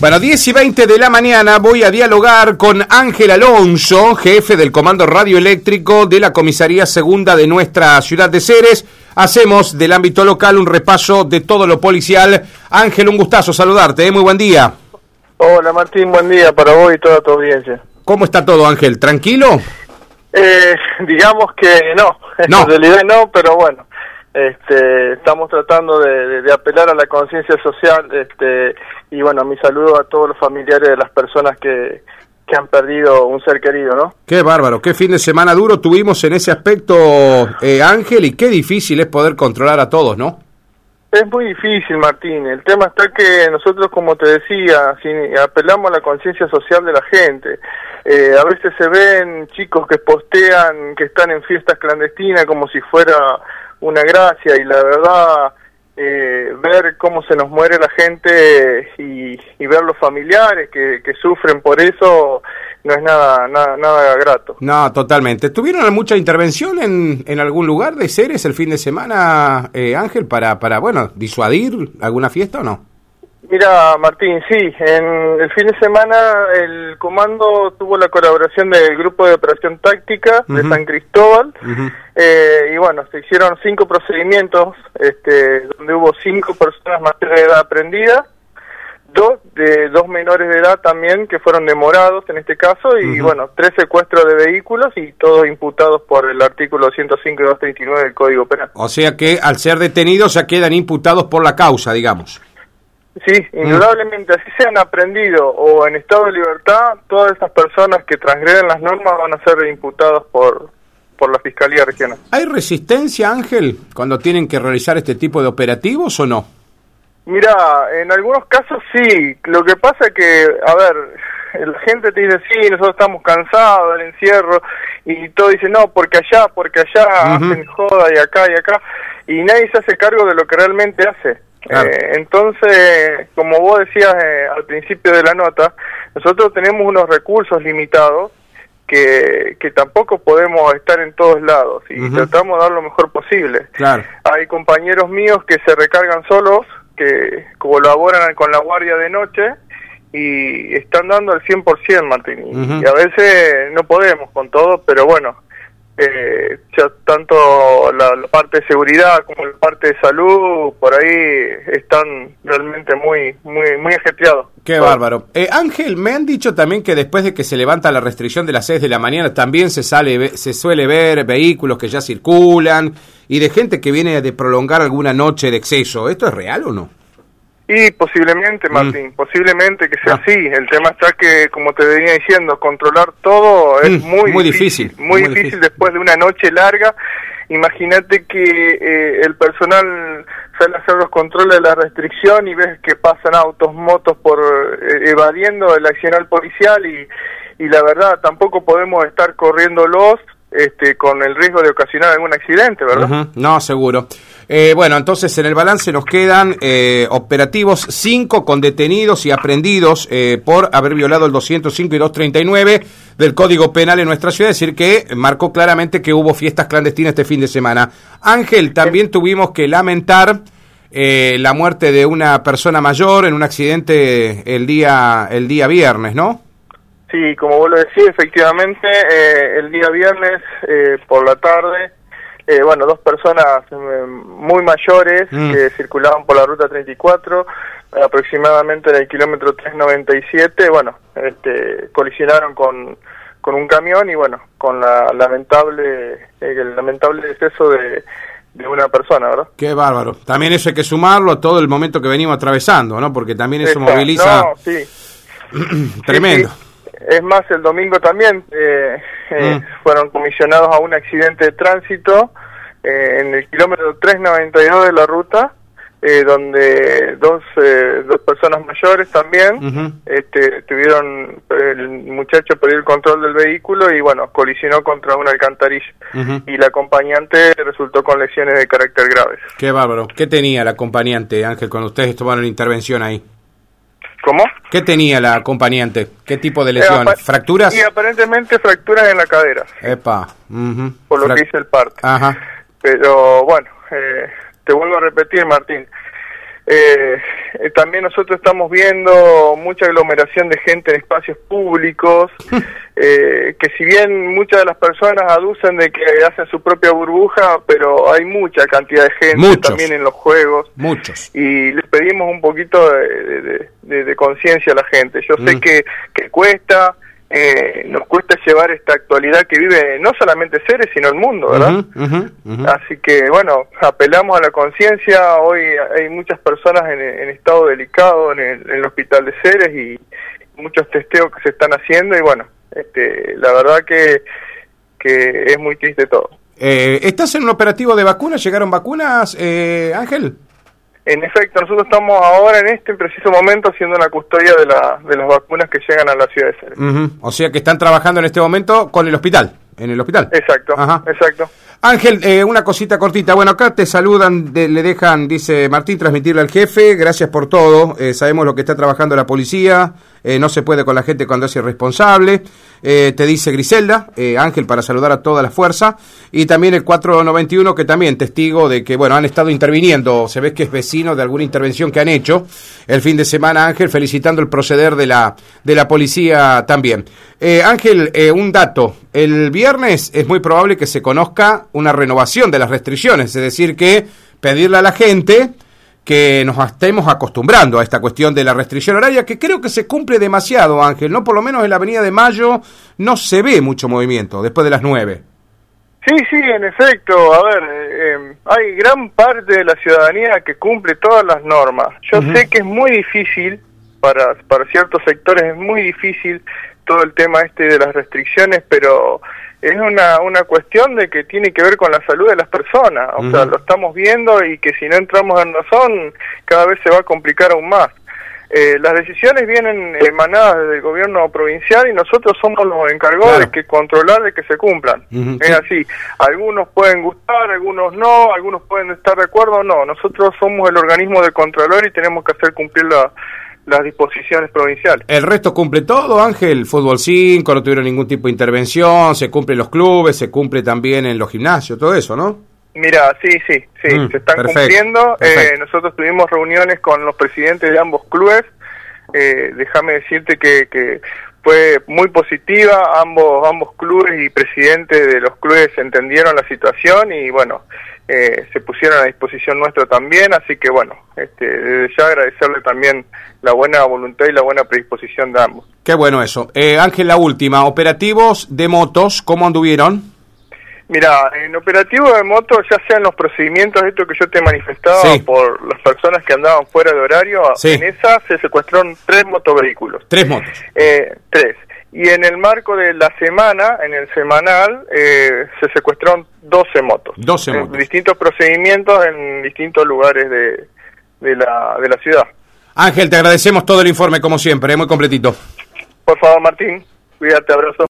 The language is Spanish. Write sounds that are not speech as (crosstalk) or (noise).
Bueno, 10 y 20 de la mañana voy a dialogar con Ángel Alonso, jefe del Comando Radioeléctrico de la Comisaría Segunda de nuestra ciudad de Ceres. Hacemos del ámbito local un repaso de todo lo policial. Ángel, un gustazo saludarte, ¿eh? muy buen día. Hola Martín, buen día para vos y toda tu audiencia. ¿Cómo está todo, Ángel? ¿Tranquilo? Eh, (laughs) digamos que no, (laughs) No. en realidad no, pero bueno, este, estamos tratando de, de- de apelar a la conciencia social este, y bueno, mi saludo a todos los familiares de las personas que, que han perdido un ser querido, ¿no? Qué bárbaro, qué fin de semana duro tuvimos en ese aspecto, eh, Ángel, y qué difícil es poder controlar a todos, ¿no? Es muy difícil, Martín. El tema está que nosotros, como te decía, apelamos a la conciencia social de la gente. Eh, a veces se ven chicos que postean que están en fiestas clandestinas como si fuera una gracia y la verdad eh, ver cómo se nos muere la gente y, y ver los familiares que, que sufren por eso no es nada nada, nada grato. No, totalmente. ¿Tuvieron mucha intervención en, en algún lugar de Ceres el fin de semana, eh, Ángel, para, para, bueno, disuadir alguna fiesta o no? Mira, Martín, sí, en el fin de semana el comando tuvo la colaboración del grupo de operación táctica de. San Cristóbal eh, y bueno, se hicieron cinco procedimientos este, donde hubo cinco personas mayores de edad aprendidas, dos de dos menores de edad también que fueron demorados en este caso y bueno, tres secuestros de vehículos y todos imputados por el artículo 105 y 239 del Código Penal. O sea que al ser detenidos ya quedan imputados por la causa, digamos. Sí, indudablemente, así sean aprendido o en estado de libertad, todas estas personas que transgreden las normas van a ser imputados por, por la Fiscalía Regional. ¿Hay resistencia, Ángel, cuando tienen que realizar este tipo de operativos o no? Mira, en algunos casos sí, lo que pasa es que, a ver, la gente te dice, sí, nosotros estamos cansados del encierro, y todo dice, no, porque allá, porque allá hacen joda y acá y acá, y nadie se hace cargo de lo que realmente hace. Claro. Eh, entonces, como vos decías eh, al principio de la nota, nosotros tenemos unos recursos limitados que, que tampoco podemos estar en todos lados y tratamos de dar lo mejor posible. Claro. Hay compañeros míos que se recargan solos, que colaboran con la guardia de noche y están dando al 100%, Martín. Y a veces no podemos con todo, pero bueno, eh, ya tanto la, la parte de seguridad como la parte de salud, por ahí están realmente muy, muy, muy ajetreados. Qué bárbaro. Eh, Ángel, me han dicho también que después de que se levanta la restricción de las 6 de la mañana, también se sale, se suele ver vehículos que ya circulan y de gente que viene de prolongar alguna noche de exceso. ¿Esto es real o no? Y posiblemente, Martín, posiblemente que sea Mm. Ah. así. El tema está que, como te venía diciendo, controlar todo es Mm, muy, muy difícil, Muy, muy difícil, después de una noche larga. Imagínate que eh, el personal sale a hacer los controles de la restricción y ves que pasan autos, motos por eh, evadiendo el accional policial y, y la verdad tampoco podemos estar corriéndolos este, con el riesgo de ocasionar algún accidente, ¿verdad? No, seguro. Eh, bueno, entonces en el balance nos quedan eh, operativos 5 con detenidos y aprendidos eh, por haber violado el 205 y 239 del Código Penal en nuestra ciudad, es decir, que marcó claramente que hubo fiestas clandestinas este fin de semana. Ángel, también tuvimos que lamentar eh, la muerte de una persona mayor en un accidente el día, el día viernes, ¿no? Sí, como vos lo decís, efectivamente, eh, el día viernes eh, por la tarde, eh, bueno, dos personas eh, muy mayores Mm. que circulaban por la ruta 34, eh, aproximadamente en el kilómetro 397, bueno, este, colisionaron con, con un camión y bueno, con la lamentable, eh, el lamentable deceso de, de una persona, ¿verdad? Qué bárbaro. También eso hay que sumarlo a todo el momento que venimos atravesando, ¿no? Porque también eso moviliza No, sí. (clears throat) tremendo. Sí, sí. Es más, el domingo también eh, eh, Mm. fueron comisionados a un accidente de tránsito eh, en el kilómetro 392 de la ruta, eh, donde dos, eh, dos personas mayores también este, tuvieron, el muchacho perdió el control del vehículo y bueno, colisionó contra una alcantarilla. Y la acompañante resultó con lesiones de carácter graves. Qué bárbaro. ¿Qué tenía la acompañante, Ángel, cuando ustedes tomaron intervención ahí? ¿Cómo? ¿Qué tenía la acompañante? ¿Qué tipo de Eh, lesiones? apa- ¿Fracturas? Y aparentemente fracturas en la cadera, Epa. ujú. por lo que dice el parte. Ajá. Pero bueno, eh, te vuelvo a repetir, Martín. Eh, eh, también nosotros estamos viendo mucha aglomeración de gente en espacios públicos, (laughs) eh, que si bien muchas de las personas aducen de que hacen su propia burbuja, pero hay mucha cantidad de gente también en los juegos. Muchos. Y les pedimos un poquito de, conciencia a la gente. Yo sé mm. que, que cuesta, eh, nos cuesta llevar esta actualidad que vive no solamente Ceres, sino el mundo, ¿verdad? Así que, bueno, apelamos a la conciencia. Hoy hay muchas personas en, estado delicado en el, hospital de Ceres y muchos testeos que se están haciendo y, bueno, este, la verdad que, que es muy triste todo. Eh, ¿Estás en un operativo de vacunas? ¿Llegaron vacunas, eh, Ángel? En efecto, nosotros estamos ahora en este preciso momento haciendo una custodia de, la, de las vacunas que llegan a la ciudad de Ceres. O sea que están trabajando en este momento con el hospital, en el hospital. Exacto, exacto. Ángel, eh, una cosita cortita. Bueno, acá te saludan, le dejan, dice Martín, transmitirle al jefe. Gracias por todo. Eh, sabemos lo que está trabajando la policía. Eh, no se puede con la gente cuando es irresponsable. te dice Griselda, Ángel, para saludar a toda la fuerza. Y también el 491, que también testigo de que, bueno, han estado interviniendo. Se ve que es vecino de alguna intervención que han hecho el fin de semana, Ángel, felicitando el proceder de la, de la policía también. Ángel, un dato. El viernes es muy probable que se conozca una renovación de las restricciones, es decir, que pedirle a la gente que nos estemos acostumbrando a esta cuestión de la restricción horaria, que creo que se cumple demasiado, Ángel, ¿no? Por lo menos en la Avenida de Mayo no se ve mucho movimiento después de las nueve. Sí, sí, en efecto. A ver, eh, hay gran parte de la ciudadanía que cumple todas las normas. Yo sé que es muy difícil, para, para ciertos sectores es muy difícil todo el tema este de las restricciones, pero es una, una cuestión de que tiene que ver con la salud de las personas. O sea, lo estamos viendo y que si no entramos en razón, cada vez se va a complicar aún más. Eh, las decisiones vienen emanadas del gobierno provincial y nosotros somos los encargados de que controlar de que se cumplan. Es así. Algunos pueden gustar, algunos no, algunos pueden estar de acuerdo no. Nosotros somos el organismo de controlador y tenemos que hacer cumplir la, las disposiciones provinciales. ¿El resto cumple todo, Ángel? Fútbol 5, no tuvieron ningún tipo de intervención, se cumple en los clubes, se cumple también en los gimnasios, todo eso, ¿no? Mira, sí, sí, sí, mm, se están cumpliendo. Eh, nosotros tuvimos reuniones con los presidentes de ambos clubes. Eh, déjame decirte que, que fue muy positiva, ambos, ambos clubes y presidentes de los clubes entendieron la situación y bueno, eh, se pusieron a disposición nuestro también, así que bueno, este, desde ya agradecerle también la buena voluntad y la buena predisposición de ambos. Qué bueno eso. Eh, Ángel, la última, operativos de motos, ¿cómo anduvieron? Mira, en operativo de motos, ya sean los procedimientos, esto que yo te manifestaba, por las personas que andaban fuera de horario, en esa se secuestraron tres motovehículos. Tres motos. Eh, tres. Y en el marco de la semana, en el semanal, eh, se secuestraron 12 motos. 12 motos. distintos procedimientos en distintos lugares de, de, la, de la ciudad. Ángel, te agradecemos todo el informe como siempre, es muy completito. Por favor, Martín, cuídate, abrazo.